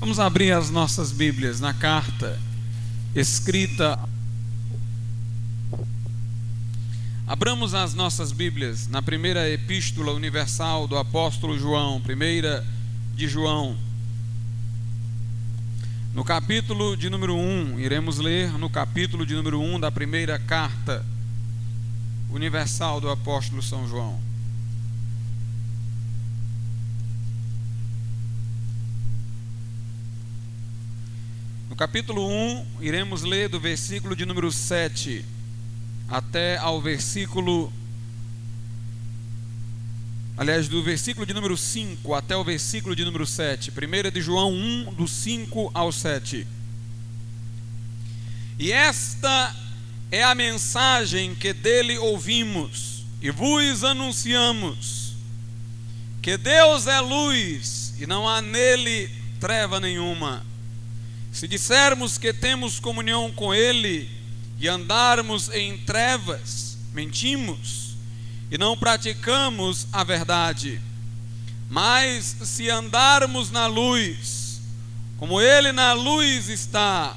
Vamos abrir as nossas Bíblias na carta escrita. Abramos as nossas Bíblias na primeira epístola universal do apóstolo João, primeira de João. No capítulo de número 1, iremos ler no capítulo de número 1 da primeira carta universal do apóstolo São João. Capítulo 1, iremos ler do versículo de número 7 até ao versículo. Aliás, do versículo de número 5 até o versículo de número 7. 1 de João 1, do 5 ao 7. E esta é a mensagem que dele ouvimos e vos anunciamos: que Deus é luz e não há nele treva nenhuma. Se dissermos que temos comunhão com Ele e andarmos em trevas, mentimos e não praticamos a verdade. Mas se andarmos na luz, como Ele na luz está,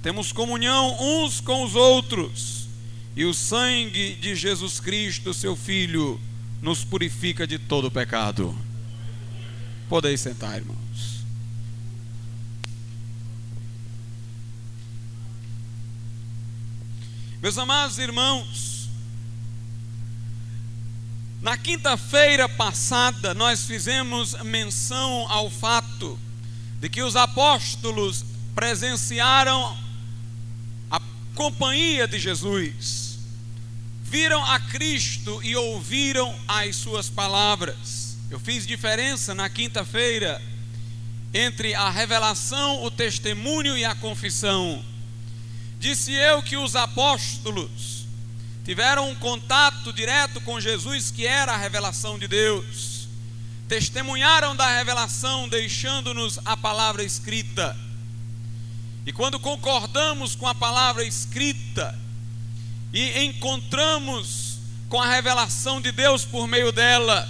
temos comunhão uns com os outros, e o sangue de Jesus Cristo, seu Filho, nos purifica de todo pecado. Podeis sentar, irmão. Meus amados irmãos, na quinta-feira passada nós fizemos menção ao fato de que os apóstolos presenciaram a companhia de Jesus, viram a Cristo e ouviram as suas palavras. Eu fiz diferença na quinta-feira entre a revelação, o testemunho e a confissão. Disse eu que os apóstolos tiveram um contato direto com Jesus, que era a revelação de Deus. Testemunharam da revelação, deixando-nos a palavra escrita. E quando concordamos com a palavra escrita e encontramos com a revelação de Deus por meio dela,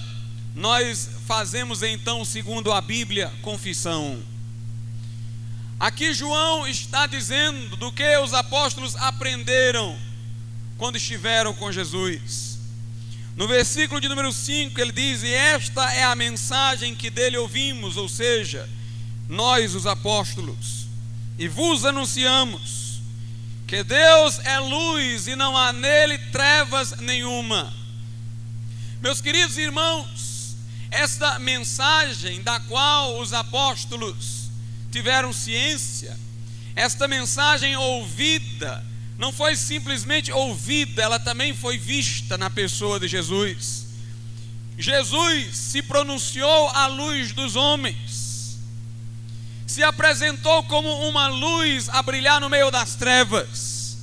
nós fazemos então, segundo a Bíblia, confissão. Aqui João está dizendo do que os apóstolos aprenderam quando estiveram com Jesus. No versículo de número 5 ele diz: E esta é a mensagem que dele ouvimos, ou seja, nós os apóstolos, e vos anunciamos que Deus é luz e não há nele trevas nenhuma. Meus queridos irmãos, esta mensagem da qual os apóstolos tiveram ciência. Esta mensagem ouvida não foi simplesmente ouvida, ela também foi vista na pessoa de Jesus. Jesus se pronunciou à luz dos homens, se apresentou como uma luz a brilhar no meio das trevas.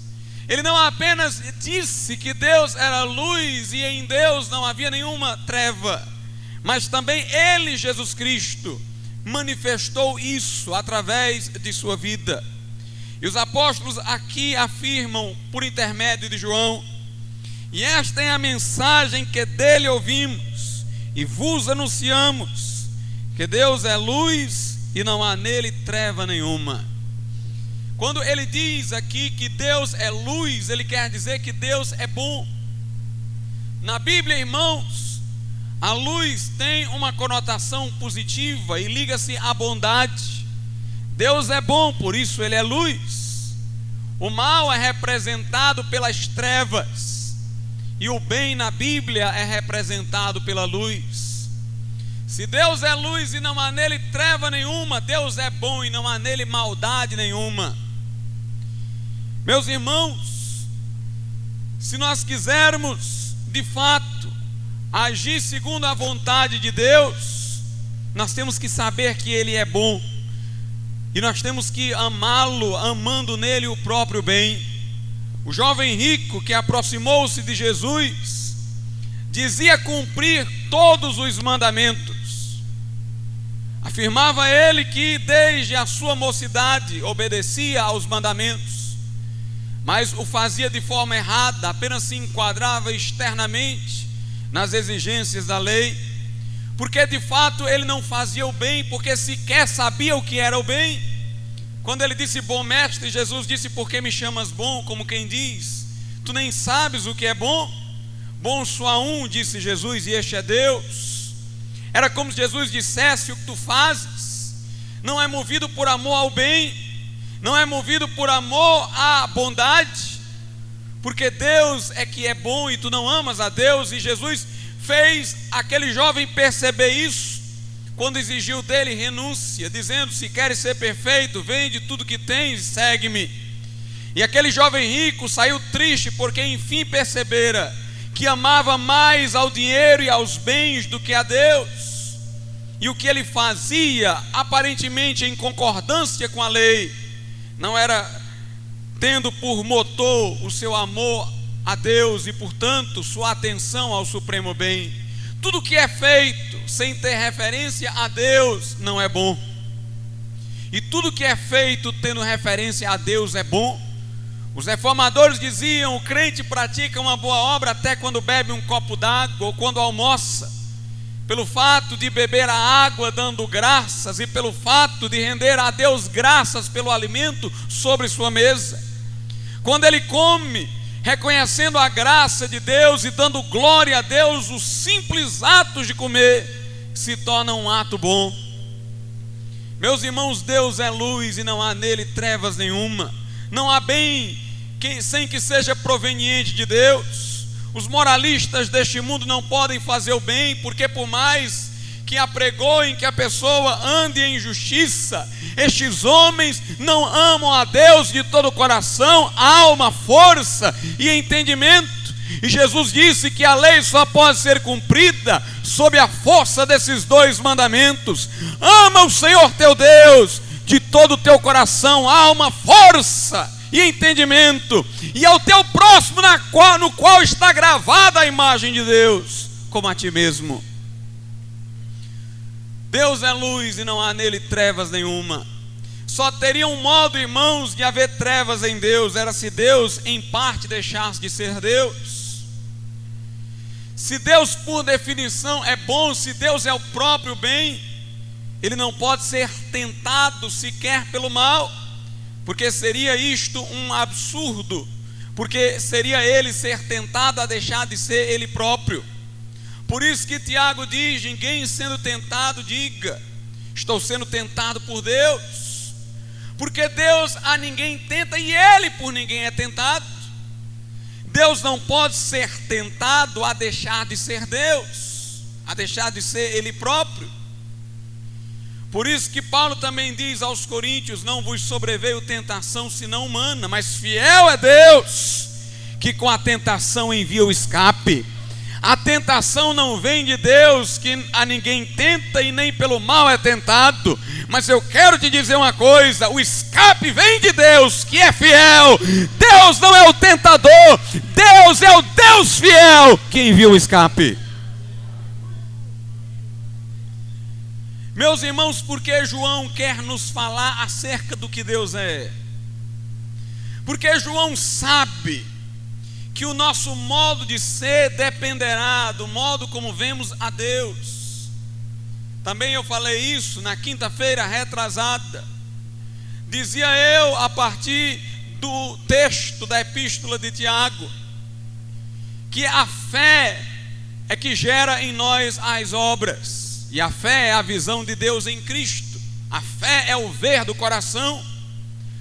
Ele não apenas disse que Deus era luz e em Deus não havia nenhuma treva, mas também Ele, Jesus Cristo, manifestou isso através de sua vida. E os apóstolos aqui afirmam, por intermédio de João, e esta é a mensagem que dele ouvimos e vos anunciamos: que Deus é luz e não há nele treva nenhuma. Quando ele diz aqui que Deus é luz, ele quer dizer que Deus é bom. Na Bíblia, irmãos, a luz tem uma conotação positiva e liga-se à bondade. Deus é bom, por isso ele é luz. O mal é representado pelas trevas e o bem na Bíblia é representado pela luz. Se Deus é luz e não há nele treva nenhuma, Deus é bom e não há nele maldade nenhuma. Meus irmãos, se nós quisermos de fato agir segundo a vontade de Deus, nós temos que saber que Ele é bom, e nós temos que amá-lo, amando nele o próprio bem. O jovem rico que aproximou-se de Jesus, dizia cumprir todos os mandamentos, afirmava ele que desde a sua mocidade obedecia aos mandamentos, mas o fazia de forma errada, apenas se enquadrava externamente nas exigências da lei. porque de fato ele não fazia o bem, porque sequer sabia o que era o bem. Quando ele disse bom mestre, Jesus disse: Por que me chamas bom? Como quem diz, tu nem sabes o que é bom. Bom só um, disse Jesus, e este é Deus. Era como se Jesus dissesse: O que tu fazes não é movido por amor ao bem, não é movido por amor à bondade, porque Deus é que é bom e tu não amas a Deus, e Jesus fez aquele jovem perceber isso quando exigiu dele renúncia, dizendo: Se queres ser perfeito, vende tudo que tens e segue-me. E aquele jovem rico saiu triste porque enfim percebera que amava mais ao dinheiro e aos bens do que a Deus. E o que ele fazia, aparentemente em concordância com a lei, não era tendo por motor o seu amor a Deus e, portanto, sua atenção ao supremo bem. Tudo que é feito sem ter referência a Deus não é bom. E tudo que é feito tendo referência a Deus é bom. Os reformadores diziam: o crente pratica uma boa obra até quando bebe um copo d'água ou quando almoça. Pelo fato de beber a água dando graças e pelo fato de render a Deus graças pelo alimento sobre sua mesa. Quando ele come, reconhecendo a graça de Deus e dando glória a Deus, os simples atos de comer se tornam um ato bom. Meus irmãos, Deus é luz e não há nele trevas nenhuma. Não há bem sem que seja proveniente de Deus. Os moralistas deste mundo não podem fazer o bem, porque por mais que apregoem que a pessoa ande em justiça. Estes homens não amam a Deus de todo o coração, alma, força e entendimento. E Jesus disse que a lei só pode ser cumprida sob a força desses dois mandamentos: ama o Senhor teu Deus de todo o teu coração, alma, força e entendimento, e ao teu próximo na qual, no qual está gravada a imagem de Deus, como a ti mesmo. Deus é luz e não há nele trevas nenhuma. Só teria um modo, irmãos, de haver trevas em Deus, era se Deus, em parte, deixasse de ser Deus. Se Deus, por definição, é bom, se Deus é o próprio bem, ele não pode ser tentado sequer pelo mal, porque seria isto um absurdo, porque seria ele ser tentado a deixar de ser ele próprio. Por isso que Tiago diz: ninguém sendo tentado, diga, estou sendo tentado por Deus. Porque Deus a ninguém tenta e Ele por ninguém é tentado. Deus não pode ser tentado a deixar de ser Deus, a deixar de ser Ele próprio. Por isso que Paulo também diz aos Coríntios: Não vos sobreveio tentação senão humana, mas fiel é Deus, que com a tentação envia o escape. A tentação não vem de Deus, que a ninguém tenta e nem pelo mal é tentado. Mas eu quero te dizer uma coisa: o escape vem de Deus, que é fiel. Deus não é o tentador, Deus é o Deus fiel que envia o escape. Meus irmãos, porque João quer nos falar acerca do que Deus é? Porque João sabe que o nosso modo de ser dependerá do modo como vemos a Deus. Também eu falei isso na quinta-feira retrasada. Dizia eu a partir do texto da epístola de Tiago, que a fé é que gera em nós as obras, e a fé é a visão de Deus em Cristo. A fé é o ver do coração.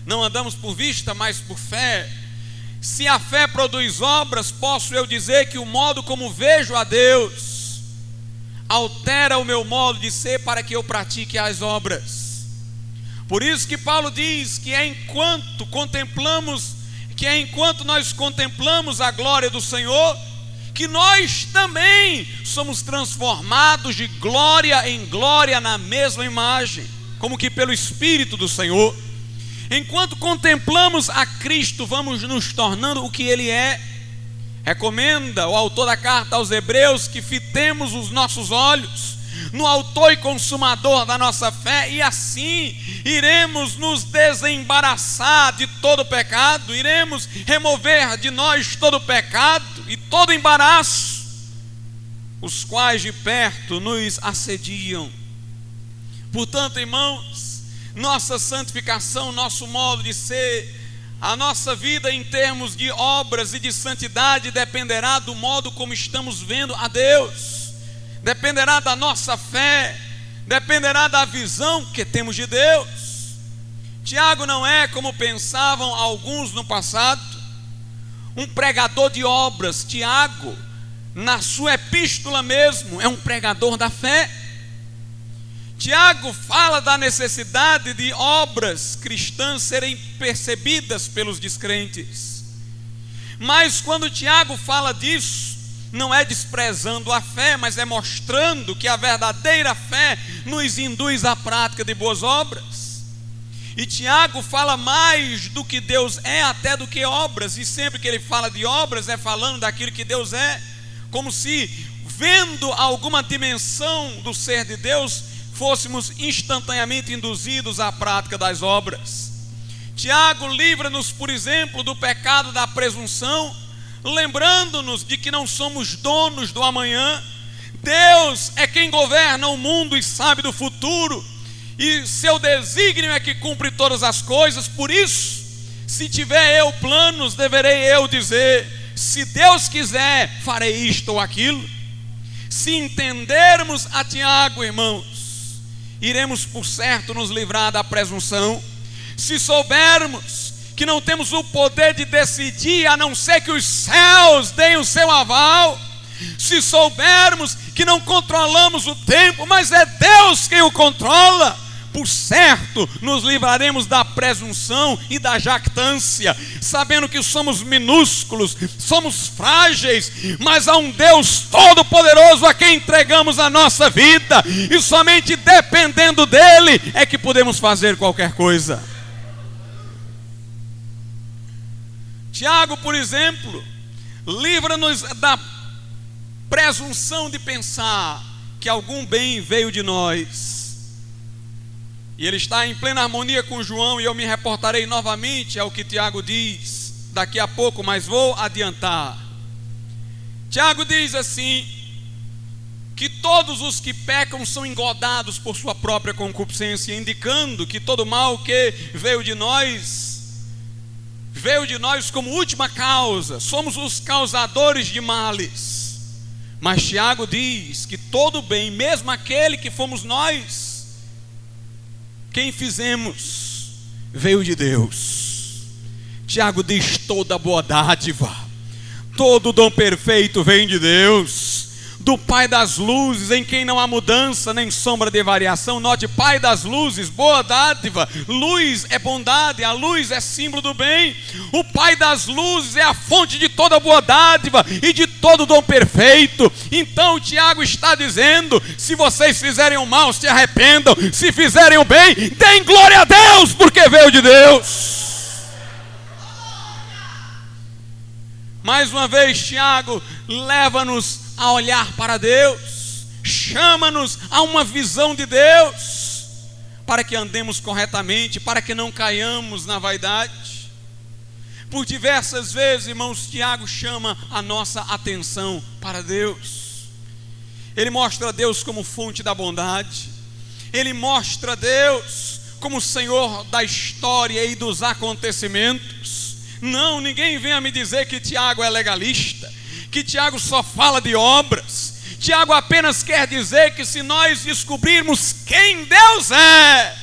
Não andamos por vista, mas por fé. Se a fé produz obras, posso eu dizer que o modo como vejo a Deus altera o meu modo de ser para que eu pratique as obras. Por isso que Paulo diz que é enquanto contemplamos, que é enquanto nós contemplamos a glória do Senhor, que nós também somos transformados de glória em glória na mesma imagem, como que pelo Espírito do Senhor. Enquanto contemplamos a Cristo, vamos nos tornando o que Ele é. Recomenda o autor da carta aos Hebreus que fitemos os nossos olhos no autor e consumador da nossa fé, e assim iremos nos desembaraçar de todo pecado, iremos remover de nós todo pecado e todo embaraço. os quais de perto nos assediam. Portanto, irmãos, nossa santificação, nosso modo de ser, a nossa vida em termos de obras e de santidade dependerá do modo como estamos vendo a Deus, dependerá da nossa fé, dependerá da visão que temos de Deus. Tiago não é como pensavam alguns no passado, um pregador de obras. Tiago, na sua epístola mesmo, é um pregador da fé. Tiago fala da necessidade de obras cristãs serem percebidas pelos descrentes. Mas quando Tiago fala disso, não é desprezando a fé, mas é mostrando que a verdadeira fé nos induz à prática de boas obras. E Tiago fala mais do que Deus é, até do que obras, e sempre que ele fala de obras, é falando daquilo que Deus é, como se, vendo alguma dimensão do ser de Deus, fôssemos instantaneamente induzidos à prática das obras. Tiago livra-nos, por exemplo, do pecado da presunção lembrando-nos de que não somos donos do amanhã. Deus é quem governa o mundo e sabe do futuro, e seu desígnio é que cumpre todas as coisas. Por isso, se tiver eu planos, deverei eu dizer: se Deus quiser, farei isto ou aquilo. Se entendermos a Tiago, irmãos, iremos por certo nos livrar da presunção. Se soubermos que não temos o poder de decidir, a não ser que os céus deem o seu aval. Se soubermos que não controlamos o tempo, mas é Deus quem o controla, por certo nos livraremos da presunção e da jactância, sabendo que somos minúsculos, somos frágeis, mas há um Deus todo-poderoso a quem entregamos a nossa vida, e somente dependendo dEle é que podemos fazer qualquer coisa. Tiago, por exemplo, livra-nos da presunção de pensar que algum bem veio de nós. E ele está em plena harmonia com João, e eu me reportarei novamente ao que Tiago diz daqui a pouco, mas vou adiantar. Tiago diz assim: que todos os que pecam são engodados por sua própria concupiscência, indicando que todo mal que veio de nós veio de nós como última causa, somos os causadores de males. Mas Tiago diz que todo bem, mesmo aquele que fomos nós, quem fizemos, veio de Deus. Tiago diz: toda boa dádiva, todo dom perfeito vem de Deus do Pai das luzes, em quem não há mudança nem sombra de variação. Note, Pai das luzes, boa dádiva, luz é bondade, a luz é símbolo do bem. O Pai das luzes é a fonte de toda boa dádiva e de todo dom perfeito. Então, o Tiago está dizendo: se vocês fizerem o mal, se arrependam, se fizerem o bem, deem glória a Deus, porque veio de Deus. Mais uma vez, Tiago, leva-nos a olhar para Deus, chama-nos a uma visão de Deus, para que andemos corretamente, para que não caiamos na vaidade. Por diversas vezes, irmãos, Tiago chama a nossa atenção para Deus. Ele mostra Deus como fonte da bondade. Ele mostra Deus como Senhor da história e dos acontecimentos. Não, ninguém venha me dizer que Tiago é legalista que Tiago só fala de obras. Tiago apenas quer dizer que se nós descobrirmos quem Deus é,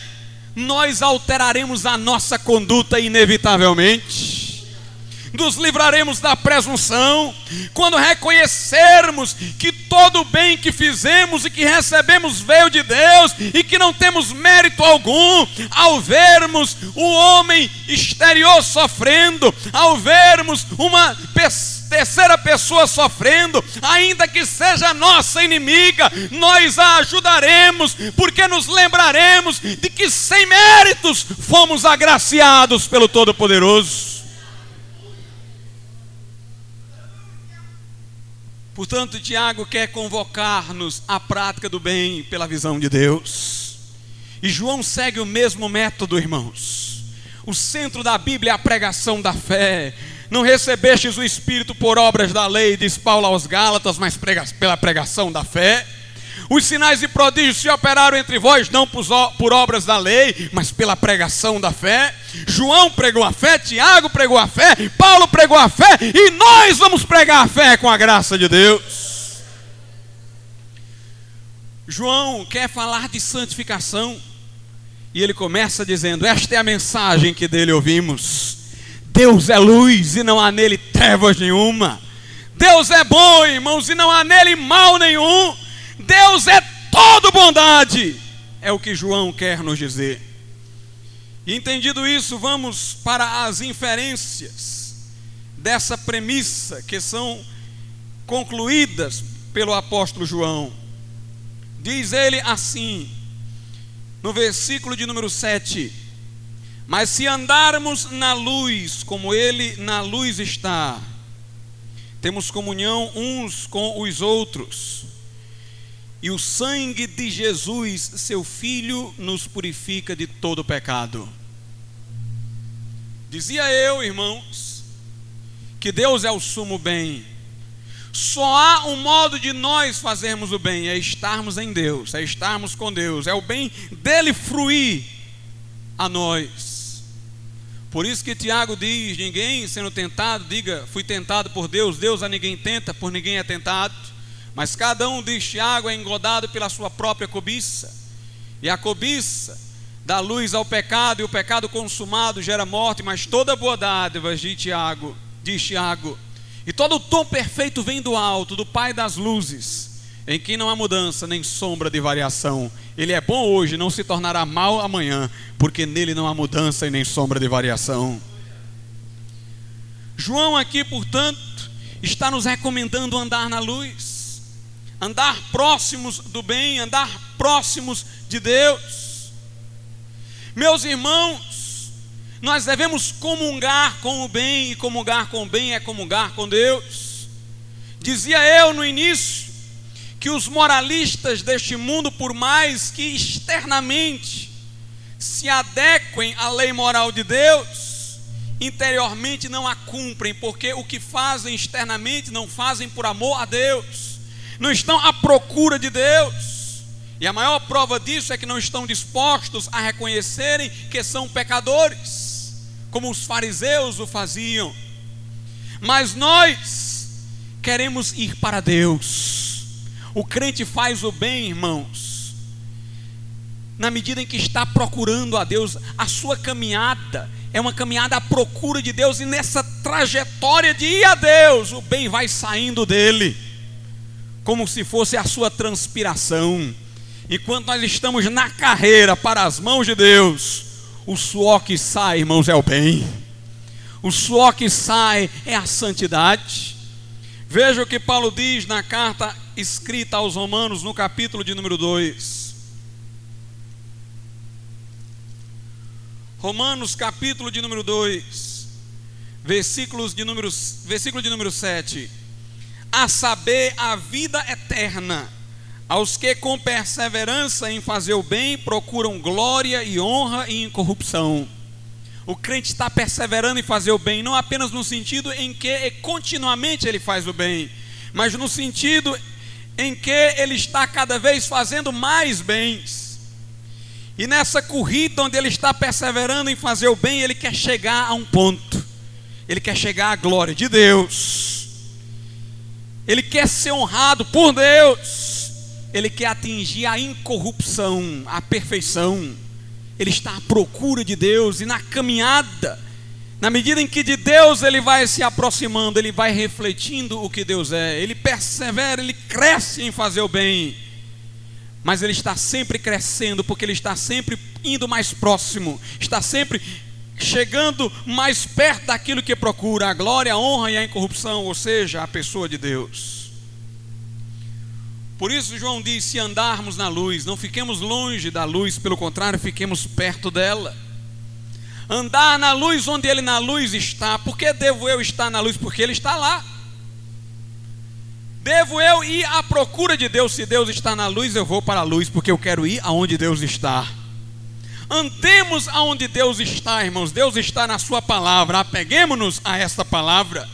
nós alteraremos a nossa conduta inevitavelmente. Nos livraremos da presunção quando reconhecermos que todo o bem que fizemos e que recebemos veio de Deus e que não temos mérito algum, ao vermos o homem exterior sofrendo, ao vermos uma pessoa terceira pessoa sofrendo, ainda que seja nossa inimiga, nós a ajudaremos, porque nos lembraremos de que sem méritos fomos agraciados pelo Todo-Poderoso. Portanto, Tiago quer convocar-nos à prática do bem pela visão de Deus. E João segue o mesmo método, irmãos. O centro da Bíblia é a pregação da fé, Não recebestes o Espírito por obras da lei, diz Paulo aos Gálatas, mas prega pela pregação da fé. Os sinais e prodígios se operaram entre vós, não por obras da lei, mas pela pregação da fé. João pregou a fé, Tiago pregou a fé, Paulo pregou a fé, e nós vamos pregar a fé com a graça de Deus. João quer falar de santificação, e ele começa dizendo: Esta é a mensagem que dele ouvimos. Deus é luz e não há nele trevas nenhuma. Deus é bom, irmãos, e não há nele mal nenhum. Deus é todo bondade, é o que João quer nos dizer. Entendido isso, vamos para as inferências dessa premissa que são concluídas pelo apóstolo João. Diz ele assim, no versículo de número 7: Mas se andarmos na luz, como ele na luz está, temos comunhão uns com os outros e o sangue de Jesus, seu Filho, nos purifica de todo pecado. Dizia eu, irmãos, que Deus é o sumo bem. Só há um modo de nós fazermos o bem, é estarmos em Deus, é estarmos com Deus, é o bem dele fruir a nós. Por isso que Tiago diz: ninguém sendo tentado, diga, fui tentado por Deus, Deus a ninguém tenta, por ninguém é tentado. Mas cada um, diz Tiago, é engodado pela sua própria cobiça. E a cobiça dá luz ao pecado, e o pecado consumado gera morte, mas toda boa dádiva, diz Tiago, diz Tiago. E todo o tom perfeito vem do alto, do Pai das luzes, em quem não há mudança nem sombra de variação. Ele é bom hoje, não se tornará mal amanhã, porque nele não há mudança e nem sombra de variação. João aqui, portanto, está nos recomendando andar na luz andar próximos do bem, andar próximos de Deus. Meus irmãos, nós devemos comungar com o bem, e comungar com o bem é comungar com Deus. Dizia eu no início que os moralistas deste mundo, por mais que externamente se adequem à lei moral de Deus, interiormente não a cumprem, porque o que fazem externamente não fazem por amor a Deus não estão à procura de Deus. E a maior prova disso é que não estão dispostos a reconhecerem que são pecadores, como os fariseus o faziam. Mas nós queremos ir para Deus. O crente faz o bem, irmãos, na medida em que está procurando a Deus, a sua caminhada é uma caminhada à procura de Deus, e nessa trajetória de ir a Deus, o bem vai saindo dele como se fosse a sua transpiração. Enquanto nós estamos na carreira para as mãos de Deus, o suor que sai, irmãos, é o bem. O suor que sai é a santidade. Veja o que Paulo diz na carta escrita aos Romanos, no capítulo de número 2. Romanos, capítulo de número 2, versículos de número, versículo de número 7 a saber, a vida eterna, aos que com perseverança em fazer o bem procuram glória e honra e incorrupção. O crente está perseverando em fazer o bem, não apenas no sentido em que continuamente ele faz o bem, mas no sentido em que ele está cada vez fazendo mais bens. E nessa corrida onde ele está perseverando em fazer o bem, ele quer chegar a um ponto. Ele quer chegar à glória de Deus ele quer ser honrado por Deus, ele quer atingir a incorrupção, a perfeição. Ele está à procura de Deus e na caminhada, na medida em que de Deus ele vai se aproximando, ele vai refletindo o que Deus é, ele persevera, ele cresce em fazer o bem, mas ele está sempre crescendo, porque ele está sempre indo mais próximo, está sempre chegando mais perto daquilo que procura, a glória, a honra e a incorrupção, ou seja, a pessoa de Deus. Por isso, João diz: se andarmos na luz, não fiquemos longe da luz, pelo contrário, fiquemos perto dela. Andar na luz onde ele na luz está. Por que devo eu estar na luz? Porque ele está lá. Devo eu ir à procura de Deus? Se Deus está na luz, eu vou para a luz, porque eu quero ir aonde Deus está. Andemos aonde Deus está, irmãos. Deus está na Sua palavra. Apeguemos-nos a esta palavra.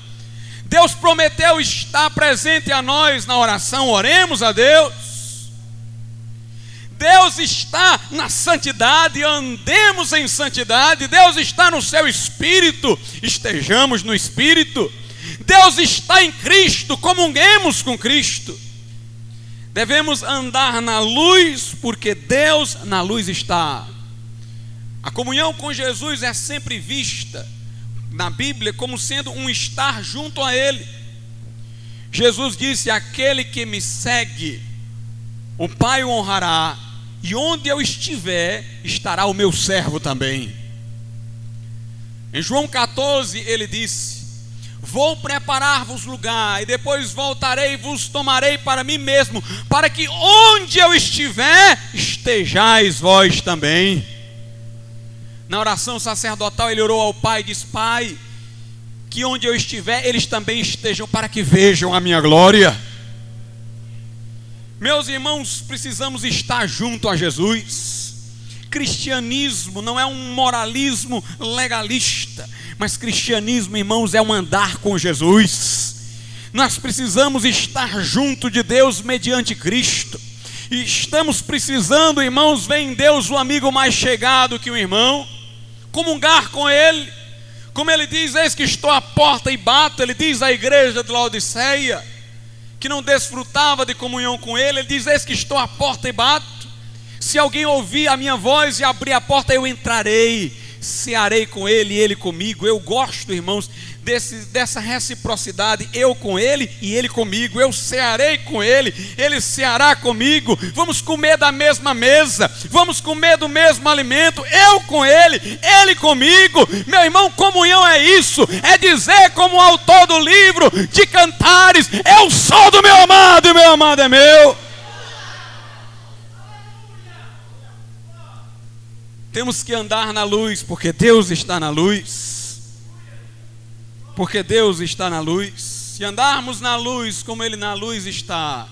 Deus prometeu estar presente a nós na oração. Oremos a Deus. Deus está na santidade, andemos em santidade. Deus está no seu espírito, estejamos no espírito. Deus está em Cristo, comunguemos com Cristo. Devemos andar na luz, porque Deus na luz está. A comunhão com Jesus é sempre vista na Bíblia como sendo um estar junto a Ele. Jesus disse: Aquele que me segue, o Pai o honrará, e onde eu estiver, estará o meu servo também. Em João 14, ele disse: Vou preparar-vos lugar, e depois voltarei e vos tomarei para mim mesmo, para que onde eu estiver, estejais vós também. Na oração sacerdotal, ele orou ao Pai e disse: Pai, que onde eu estiver, eles também estejam, para que vejam a minha glória. Meus irmãos, precisamos estar junto a Jesus. Cristianismo não é um moralismo legalista, mas cristianismo, irmãos, é um andar com Jesus. Nós precisamos estar junto de Deus mediante Cristo. E estamos precisando, irmãos, vem Deus o amigo mais chegado que o irmão, comungar com Ele. Como ele diz, eis que estou à porta e bato, ele diz à igreja de Laodiceia, que não desfrutava de comunhão com Ele, ele diz, eis que estou à porta e bato. Se alguém ouvir a minha voz e abrir a porta, eu entrarei cearei com ele e ele comigo. Eu gosto, irmãos, desse, dessa reciprocidade, eu com ele e ele comigo. Eu cearei com ele, ele ceará comigo. Vamos comer da mesma mesa, vamos comer do mesmo alimento, eu com ele, ele comigo. Meu irmão, comunhão é isso, é dizer como o autor do livro de Cantares: Eu sou do meu amado e meu amado é meu. Temos que andar na luz, porque Deus está na luz. Porque Deus está na luz. Se andarmos na luz como Ele na luz está,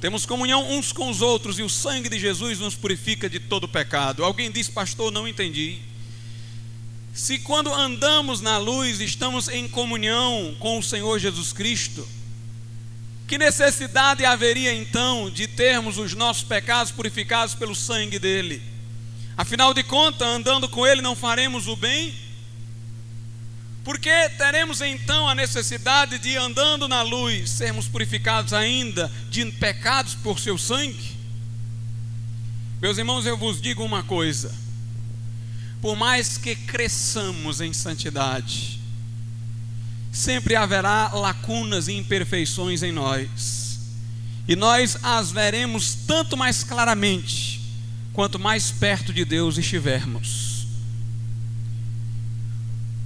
temos comunhão uns com os outros e o sangue de Jesus nos purifica de todo pecado. Alguém diz, pastor, não entendi. Se quando andamos na luz estamos em comunhão com o Senhor Jesus Cristo, que necessidade haveria então de termos os nossos pecados purificados pelo sangue dele? Afinal de contas, andando com Ele não faremos o bem? Porque teremos então a necessidade de, andando na luz, sermos purificados ainda de pecados por seu sangue? Meus irmãos, eu vos digo uma coisa: por mais que cresçamos em santidade, sempre haverá lacunas e imperfeições em nós, e nós as veremos tanto mais claramente quanto mais perto de Deus estivermos.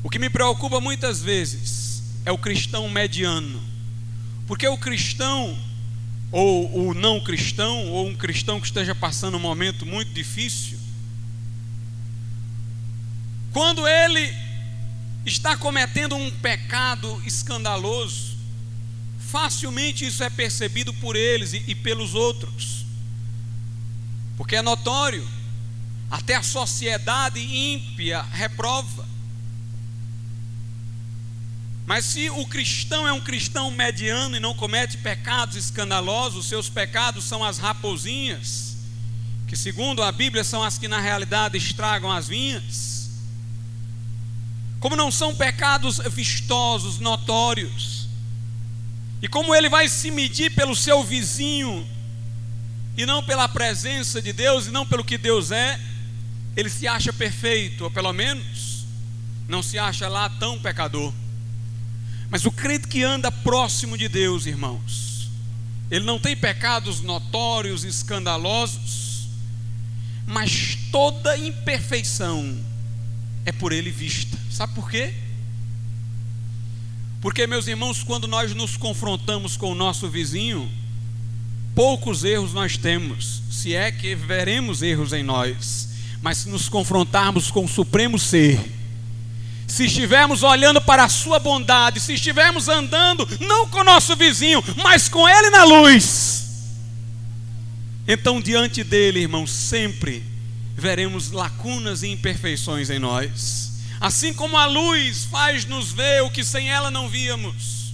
O que me preocupa muitas vezes é o cristão mediano, porque o cristão, ou o não cristão, ou um cristão que esteja passando um momento muito difícil, quando ele está cometendo um pecado escandaloso, facilmente isso é percebido por eles e, e pelos outros. Porque é notório, até a sociedade ímpia reprova. Mas se o cristão é um cristão mediano e não comete pecados escandalosos, seus pecados são as raposinhas, que segundo a Bíblia são as que na realidade estragam as vinhas. Como não são pecados vistosos, notórios, e como ele vai se medir pelo seu vizinho e não pela presença de Deus, e não pelo que Deus é, ele se acha perfeito, ou pelo menos não se acha lá tão pecador. Mas o crente que anda próximo de Deus, irmãos, ele não tem pecados notórios, escandalosos, mas toda imperfeição é por ele vista. Sabe por quê? Porque, meus irmãos, quando nós nos confrontamos com o nosso vizinho, poucos erros nós temos, se é que veremos erros em nós, mas se nos confrontarmos com o Supremo Ser, se estivermos olhando para a Sua bondade, se estivermos andando não com o nosso vizinho, mas com Ele na luz, então diante dele, irmão, sempre veremos lacunas e imperfeições em nós. Assim como a luz faz-nos ver o que sem ela não víamos,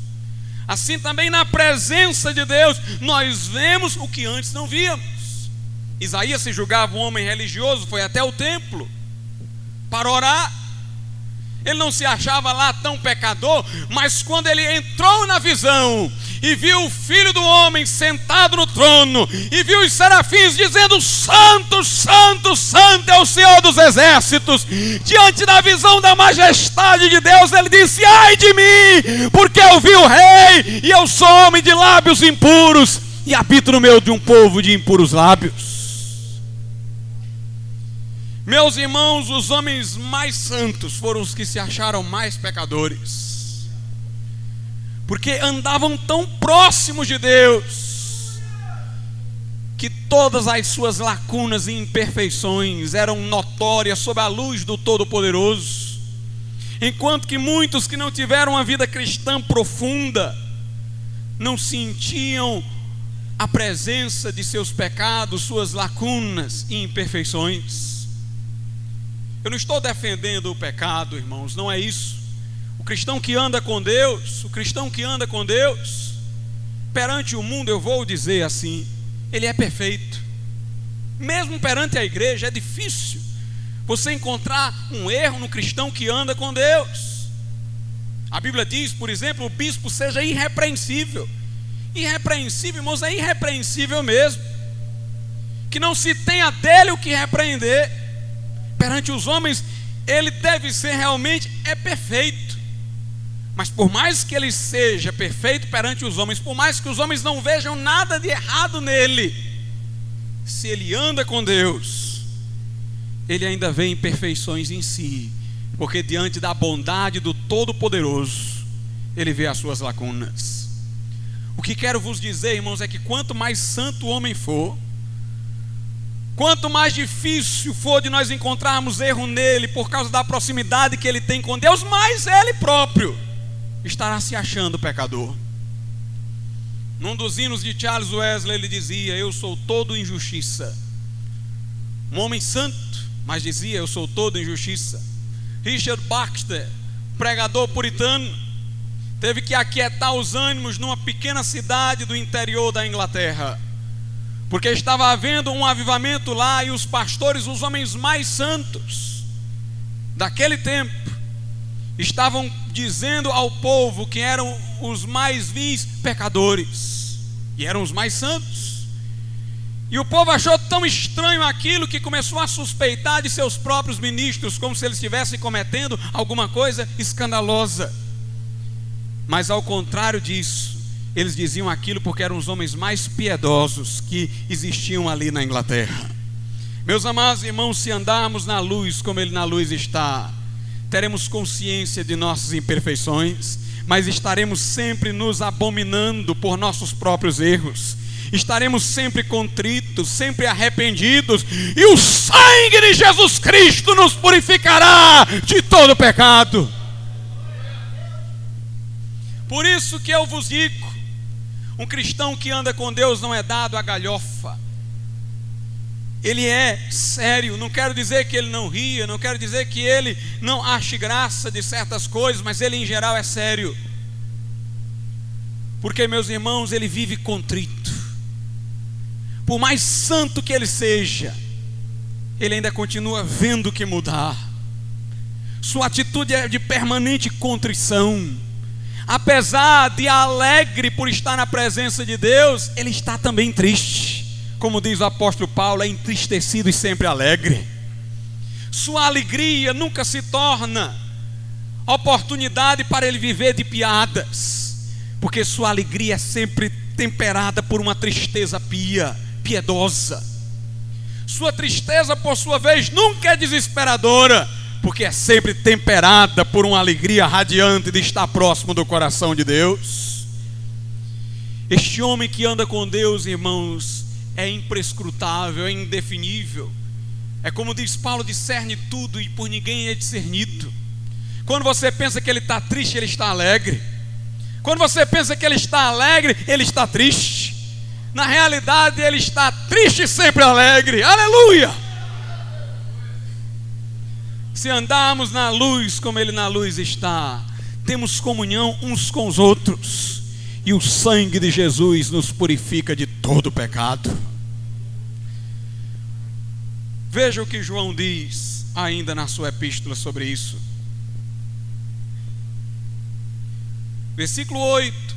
assim também na presença de Deus nós vemos o que antes não víamos. Isaías se julgava um homem religioso, foi até o templo para orar. Ele não se achava lá tão pecador, mas quando ele entrou na visão e viu o filho do homem sentado no trono, e viu os serafins dizendo: Santo, Santo, Santo é o Senhor dos exércitos, diante da visão da majestade de Deus, ele disse: Ai de mim, porque eu vi o rei, e eu sou homem de lábios impuros, e habito no meio de um povo de impuros lábios. Meus irmãos, os homens mais santos foram os que se acharam mais pecadores, porque andavam tão próximos de Deus, que todas as suas lacunas e imperfeições eram notórias sob a luz do Todo-Poderoso, enquanto que muitos que não tiveram uma vida cristã profunda, não sentiam a presença de seus pecados, suas lacunas e imperfeições. Eu não estou defendendo o pecado, irmãos, não é isso. O cristão que anda com Deus, o cristão que anda com Deus, perante o mundo, eu vou dizer assim, ele é perfeito. Mesmo perante a igreja, é difícil você encontrar um erro no cristão que anda com Deus. A Bíblia diz, por exemplo, o bispo seja irrepreensível. Irrepreensível, irmãos, é irrepreensível mesmo. Que não se tenha dele o que repreender perante os homens, ele deve ser realmente é perfeito. Mas por mais que ele seja perfeito perante os homens, por mais que os homens não vejam nada de errado nele, se ele anda com Deus, ele ainda vê imperfeições em si, porque diante da bondade do Todo-Poderoso, ele vê as suas lacunas. O que quero vos dizer, irmãos, é que quanto mais santo o homem for, Quanto mais difícil for de nós encontrarmos erro nele por causa da proximidade que ele tem com Deus, mais ele próprio estará se achando pecador. Num dos hinos de Charles Wesley, ele dizia: Eu sou todo injustiça. Um homem santo, mas dizia: Eu sou todo injustiça. Richard Baxter, pregador puritano, teve que aquietar os ânimos numa pequena cidade do interior da Inglaterra porque estava havendo um avivamento lá e os pastores, os homens mais santos daquele tempo, estavam dizendo ao povo que eram os mais vis pecadores e eram os mais santos. E o povo achou tão estranho aquilo que começou a suspeitar de seus próprios ministros, como se eles estivessem cometendo alguma coisa escandalosa. Mas ao contrário disso, eles diziam aquilo porque eram os homens mais piedosos que existiam ali na Inglaterra. Meus amados irmãos, se andarmos na luz como Ele na luz está, teremos consciência de nossas imperfeições, mas estaremos sempre nos abominando por nossos próprios erros. Estaremos sempre contritos, sempre arrependidos, e o sangue de Jesus Cristo nos purificará de todo pecado. Por isso que eu vos digo: um cristão que anda com Deus não é dado a galhofa. Ele é sério. Não quero dizer que ele não ria, não quero dizer que ele não ache graça de certas coisas, mas ele em geral é sério. Porque, meus irmãos, ele vive contrito. Por mais santo que ele seja, ele ainda continua vendo que mudar. Sua atitude é de permanente contrição apesar de alegre por estar na presença de Deus, ele está também triste. Como diz o apóstolo Paulo, é entristecido e sempre alegre. Sua alegria nunca se torna oportunidade para ele viver de piadas, porque sua alegria é sempre temperada por uma tristeza pia, piedosa. Sua tristeza, por sua vez, nunca é desesperadora porque é sempre temperada por uma alegria radiante de estar próximo do coração de Deus. Este homem que anda com Deus, irmãos, é imprescrutável, é indefinível. É como diz Paulo: discerne tudo e por ninguém é discernido. Quando você pensa que ele está triste, ele está alegre. Quando você pensa que ele está alegre, ele está triste. Na realidade, ele está triste e sempre alegre. Aleluia! Se andarmos na luz como Ele na luz está, temos comunhão uns com os outros, e o sangue de Jesus nos purifica de todo pecado. Veja o que João diz ainda na sua epístola sobre isso. Versículo 8: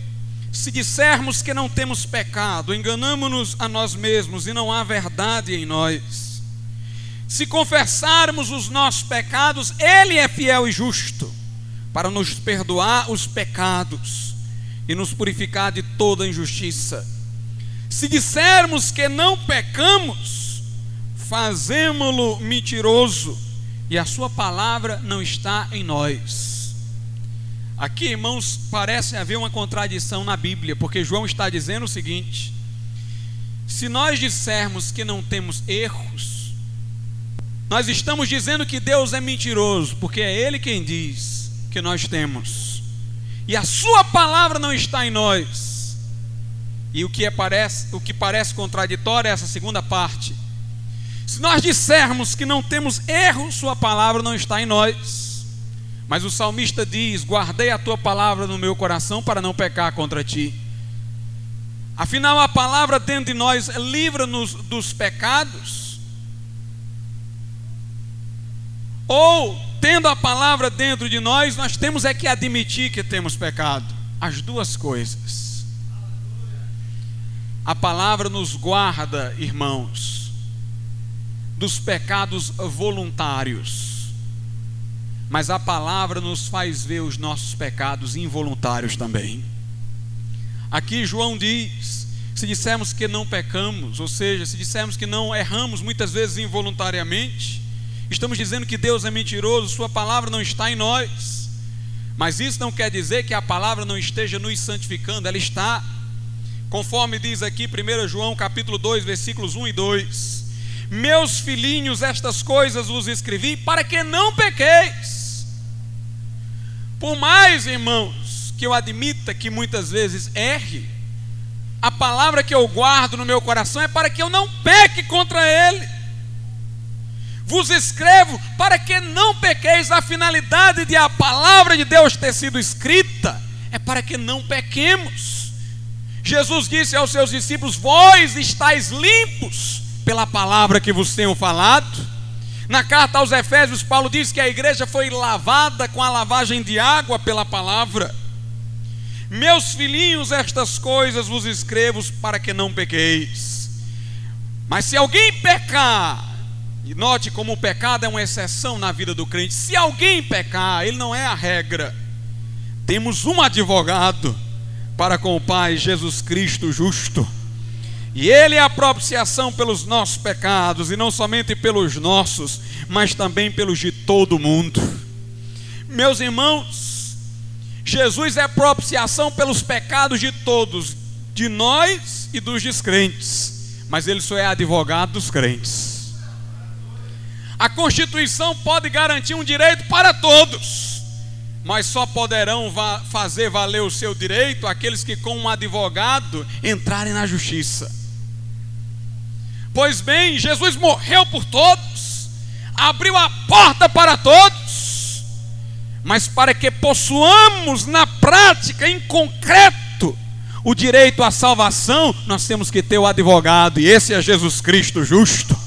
Se dissermos que não temos pecado, enganamos-nos a nós mesmos e não há verdade em nós. Se confessarmos os nossos pecados, Ele é fiel e justo para nos perdoar os pecados e nos purificar de toda injustiça. Se dissermos que não pecamos, fazemo-lo mentiroso e a Sua palavra não está em nós. Aqui, irmãos, parece haver uma contradição na Bíblia, porque João está dizendo o seguinte: se nós dissermos que não temos erros, nós estamos dizendo que Deus é mentiroso, porque é Ele quem diz que nós temos, e a Sua palavra não está em nós. E o que, é, parece, o que parece contraditório é essa segunda parte. Se nós dissermos que não temos erro, Sua palavra não está em nós. Mas o salmista diz: Guardei a tua palavra no meu coração para não pecar contra ti. Afinal, a palavra dentro de nós livra-nos dos pecados? Ou tendo a palavra dentro de nós, nós temos é que admitir que temos pecado. As duas coisas. A palavra nos guarda, irmãos, dos pecados voluntários. Mas a palavra nos faz ver os nossos pecados involuntários também. Aqui João diz: se dissermos que não pecamos, ou seja, se dissermos que não erramos muitas vezes involuntariamente, Estamos dizendo que Deus é mentiroso, Sua palavra não está em nós. Mas isso não quer dizer que a palavra não esteja nos santificando, ela está. Conforme diz aqui 1 João capítulo 2, versículos 1 e 2. Meus filhinhos, estas coisas vos escrevi para que não pequeis. Por mais, irmãos, que eu admita que muitas vezes erre, a palavra que eu guardo no meu coração é para que eu não peque contra ele. Vos escrevo para que não pequeis. A finalidade de a palavra de Deus ter sido escrita é para que não pequemos. Jesus disse aos seus discípulos: Vós estáis limpos pela palavra que vos tenho falado. Na carta aos Efésios, Paulo diz que a igreja foi lavada com a lavagem de água pela palavra. Meus filhinhos, estas coisas vos escrevo para que não pequeis. Mas se alguém pecar, e note como o pecado é uma exceção na vida do crente. Se alguém pecar, ele não é a regra. Temos um advogado para com o Pai, Jesus Cristo justo. E Ele é a propiciação pelos nossos pecados, e não somente pelos nossos, mas também pelos de todo mundo. Meus irmãos, Jesus é propiciação pelos pecados de todos, de nós e dos descrentes, mas Ele só é advogado dos crentes. A Constituição pode garantir um direito para todos, mas só poderão va fazer valer o seu direito aqueles que, com um advogado, entrarem na justiça. Pois bem, Jesus morreu por todos, abriu a porta para todos, mas para que possuamos na prática, em concreto, o direito à salvação, nós temos que ter o advogado, e esse é Jesus Cristo justo.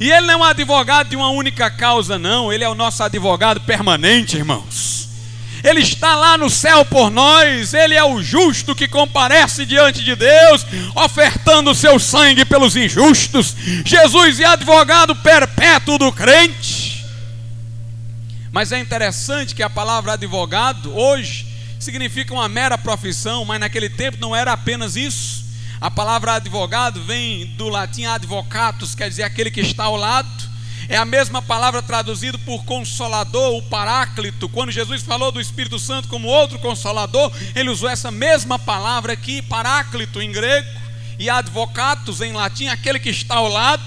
E ele não é um advogado de uma única causa, não. Ele é o nosso advogado permanente, irmãos. Ele está lá no céu por nós. Ele é o justo que comparece diante de Deus, ofertando o seu sangue pelos injustos. Jesus é advogado perpétuo do crente. Mas é interessante que a palavra advogado hoje significa uma mera profissão, mas naquele tempo não era apenas isso. A palavra advogado vem do latim advocatus, quer dizer aquele que está ao lado. É a mesma palavra traduzida por consolador, o paráclito. Quando Jesus falou do Espírito Santo como outro consolador, ele usou essa mesma palavra aqui, paráclito em grego, e advocatus em latim, aquele que está ao lado.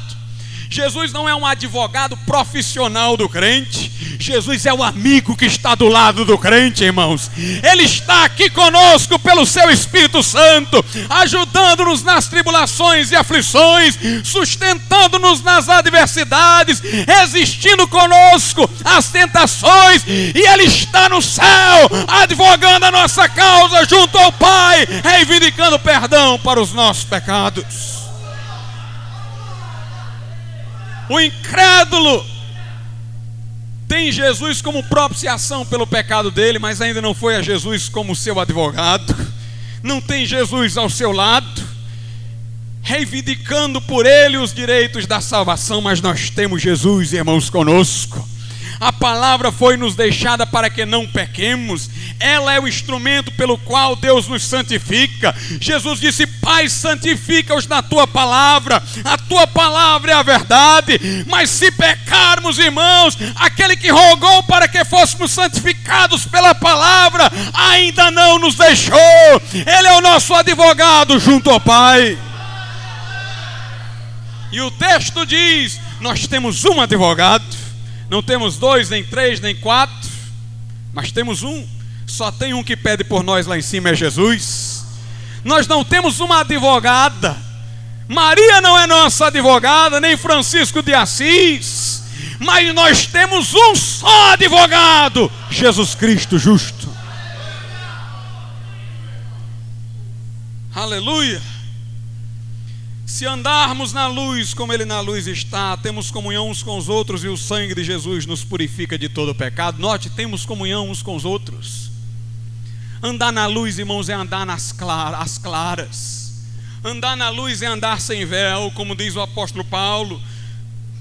Jesus não é um advogado profissional do crente. Jesus é o amigo que está do lado do crente, irmãos. Ele está aqui conosco pelo seu Espírito Santo, ajudando-nos nas tribulações e aflições, sustentando-nos nas adversidades, resistindo conosco às tentações, e Ele está no céu, advogando a nossa causa junto ao Pai, reivindicando perdão para os nossos pecados. O incrédulo tem Jesus como propiciação pelo pecado dele, mas ainda não foi a Jesus como seu advogado. Não tem Jesus ao seu lado, reivindicando por ele os direitos da salvação, mas nós temos Jesus, irmãos, conosco. A palavra foi nos deixada para que não pequemos. Ela é o instrumento pelo qual Deus nos santifica. Jesus disse: Pai, santifica-os na tua palavra. A tua palavra é a verdade. Mas se pecarmos, irmãos, aquele que rogou para que fôssemos santificados pela palavra, ainda não nos deixou. Ele é o nosso advogado junto ao Pai. E o texto diz: Nós temos um advogado não temos dois, nem três, nem quatro, mas temos um. Só tem um que pede por nós lá em cima, é Jesus. Nós não temos uma advogada. Maria não é nossa advogada, nem Francisco de Assis. Mas nós temos um só advogado: Jesus Cristo justo. Aleluia. Se andarmos na luz como Ele na luz está, temos comunhão uns com os outros e o sangue de Jesus nos purifica de todo pecado. Note, temos comunhão uns com os outros. Andar na luz, irmãos, é andar nas claras, claras. Andar na luz é andar sem véu, como diz o apóstolo Paulo.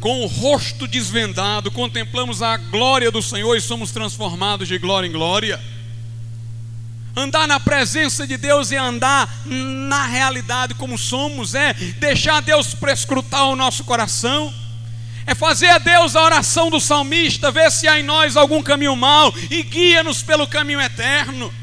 Com o rosto desvendado, contemplamos a glória do Senhor e somos transformados de glória em glória. Andar na presença de Deus é andar na realidade como somos, é deixar Deus prescrutar o nosso coração, é fazer a Deus a oração do salmista, ver se há em nós algum caminho mau e guia-nos pelo caminho eterno.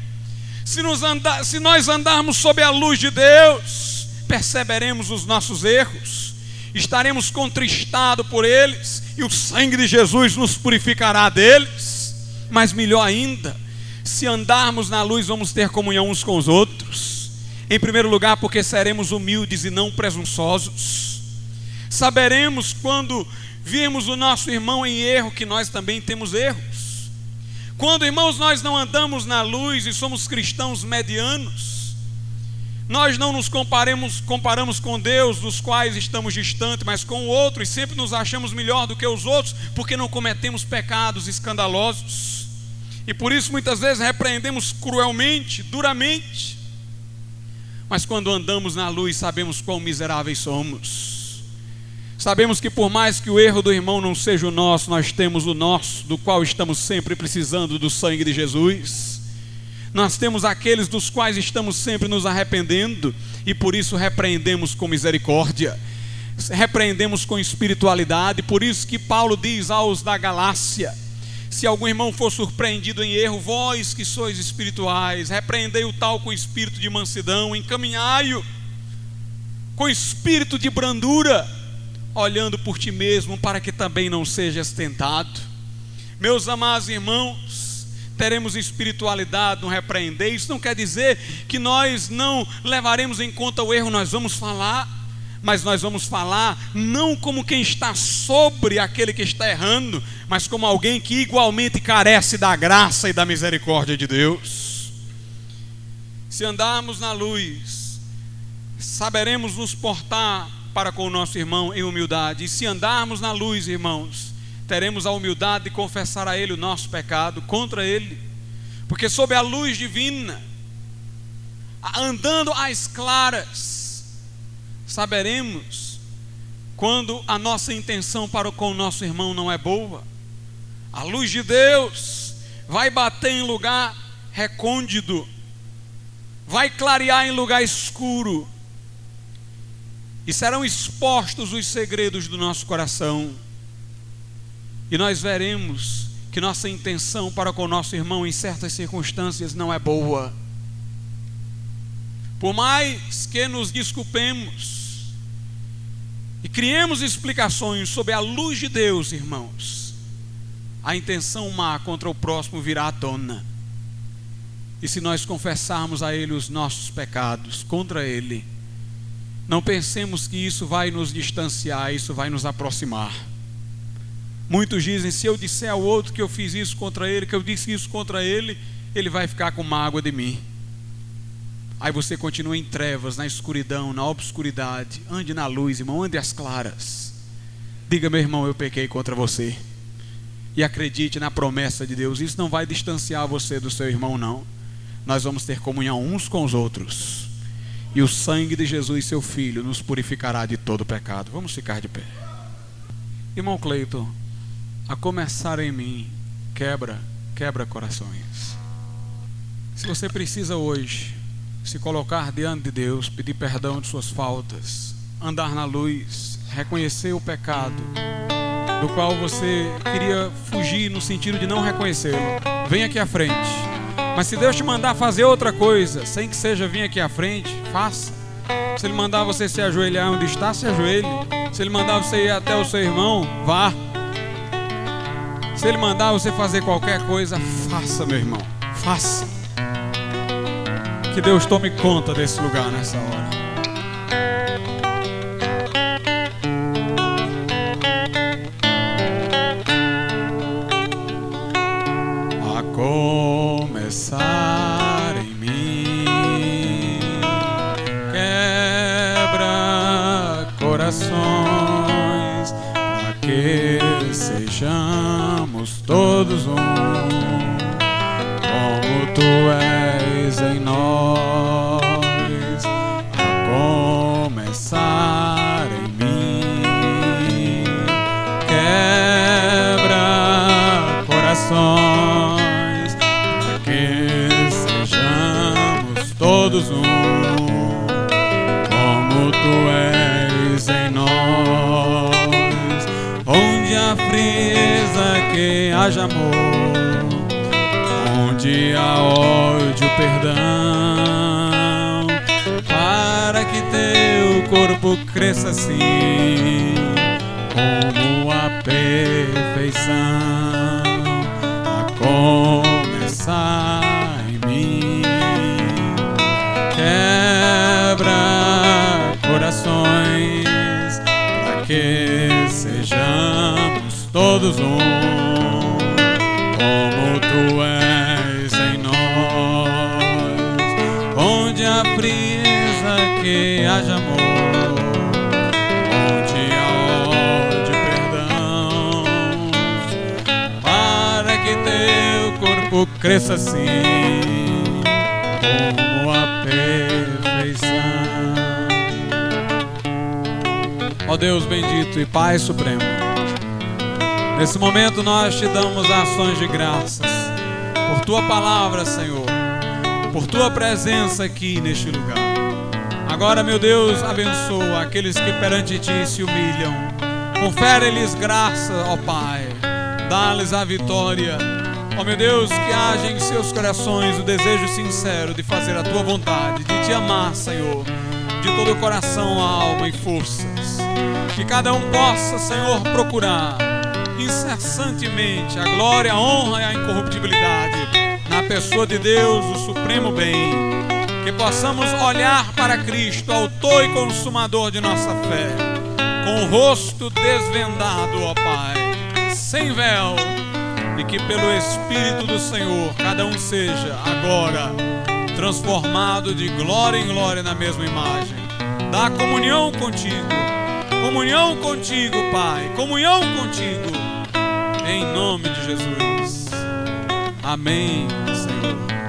Se, andar, se nós andarmos sob a luz de Deus, perceberemos os nossos erros, estaremos contristados por eles e o sangue de Jesus nos purificará deles. Mas melhor ainda, se andarmos na luz, vamos ter comunhão uns com os outros. Em primeiro lugar, porque seremos humildes e não presunçosos. Saberemos quando vimos o nosso irmão em erro que nós também temos erros. Quando, irmãos, nós não andamos na luz e somos cristãos medianos, nós não nos comparemos, comparamos com Deus, dos quais estamos distantes, mas com o outro, e sempre nos achamos melhor do que os outros, porque não cometemos pecados escandalosos. E por isso muitas vezes repreendemos cruelmente, duramente. Mas quando andamos na luz, sabemos quão miseráveis somos. Sabemos que por mais que o erro do irmão não seja o nosso, nós temos o nosso, do qual estamos sempre precisando do sangue de Jesus. Nós temos aqueles dos quais estamos sempre nos arrependendo e por isso repreendemos com misericórdia repreendemos com espiritualidade, por isso que Paulo diz aos da Galácia: se algum irmão for surpreendido em erro, vós que sois espirituais, repreendei o tal com espírito de mansidão, encaminhai-o com espírito de brandura, olhando por ti mesmo, para que também não sejas tentado. Meus amados irmãos, teremos espiritualidade no repreender. Isso não quer dizer que nós não levaremos em conta o erro, nós vamos falar mas nós vamos falar não como quem está sobre aquele que está errando, mas como alguém que igualmente carece da graça e da misericórdia de Deus. Se andarmos na luz, saberemos nos portar para com o nosso irmão em humildade, e se andarmos na luz, irmãos, teremos a humildade de confessar a Ele o nosso pecado contra Ele, porque sob a luz divina, andando às claras, saberemos quando a nossa intenção para com o nosso irmão não é boa. A luz de Deus vai bater em lugar recôndito, vai clarear em lugar escuro, e serão expostos os segredos do nosso coração. E nós veremos que nossa intenção para com o nosso irmão em certas circunstâncias não é boa. Por mais que nos desculpemos, e criemos explicações sobre a luz de Deus, irmãos. a intenção má contra o próximo virá à tona. E se nós confessarmos a Ele os nossos pecados contra Ele, não pensemos que isso vai nos distanciar, isso vai nos aproximar. Muitos dizem: se eu disser ao outro que eu fiz isso contra ele, que eu disse isso contra ele, ele vai ficar com mágoa de mim. Aí você continua em trevas, na escuridão, na obscuridade. Ande na luz, irmão, ande às claras. Diga, meu irmão, eu pequei contra você. E acredite na promessa de Deus. Isso não vai distanciar você do seu irmão, não. Nós vamos ter comunhão uns com os outros. E o sangue de Jesus, seu filho, nos purificará de todo pecado. Vamos ficar de pé. Irmão Cleiton, a começar em mim, quebra, quebra corações. Se você precisa hoje se colocar diante de Deus, pedir perdão de suas faltas, andar na luz, reconhecer o pecado do qual você queria fugir no sentido de não reconhecê-lo, vem aqui à frente. Mas se Deus te mandar fazer outra coisa, sem que seja vir aqui à frente, faça. Se Ele mandar você se ajoelhar onde está, se ajoelhe. Se Ele mandar você ir até o seu irmão, vá. Se Ele mandar você fazer qualquer coisa, faça, meu irmão. Faça. Que Deus tome conta desse lugar nessa hora. Corações, para que sejamos todos um, como tu és em nós, haja amor onde há ódio, perdão, para que teu corpo cresça assim, como a perfeição, a começar em mim, quebra corações, para que sejamos todos um, corpo cresça assim, como a perfeição. Ó Deus bendito e Pai supremo. Nesse momento nós te damos ações de graças por tua palavra, Senhor, por tua presença aqui neste lugar. Agora, meu Deus, abençoa aqueles que perante ti se humilham. Confere-lhes graça, ó Pai. Dá-lhes a vitória. Ó meu Deus, que haja em seus corações o desejo sincero de fazer a tua vontade, de te amar, Senhor, de todo o coração, alma e forças. Que cada um possa, Senhor, procurar incessantemente a glória, a honra e a incorruptibilidade na pessoa de Deus, o supremo bem. Que possamos olhar para Cristo, autor e consumador de nossa fé, com o rosto desvendado, ó Pai, sem véu, que pelo Espírito do Senhor cada um seja agora transformado de glória em glória na mesma imagem. Dá comunhão contigo, comunhão contigo, Pai, comunhão contigo em nome de Jesus. Amém, Senhor.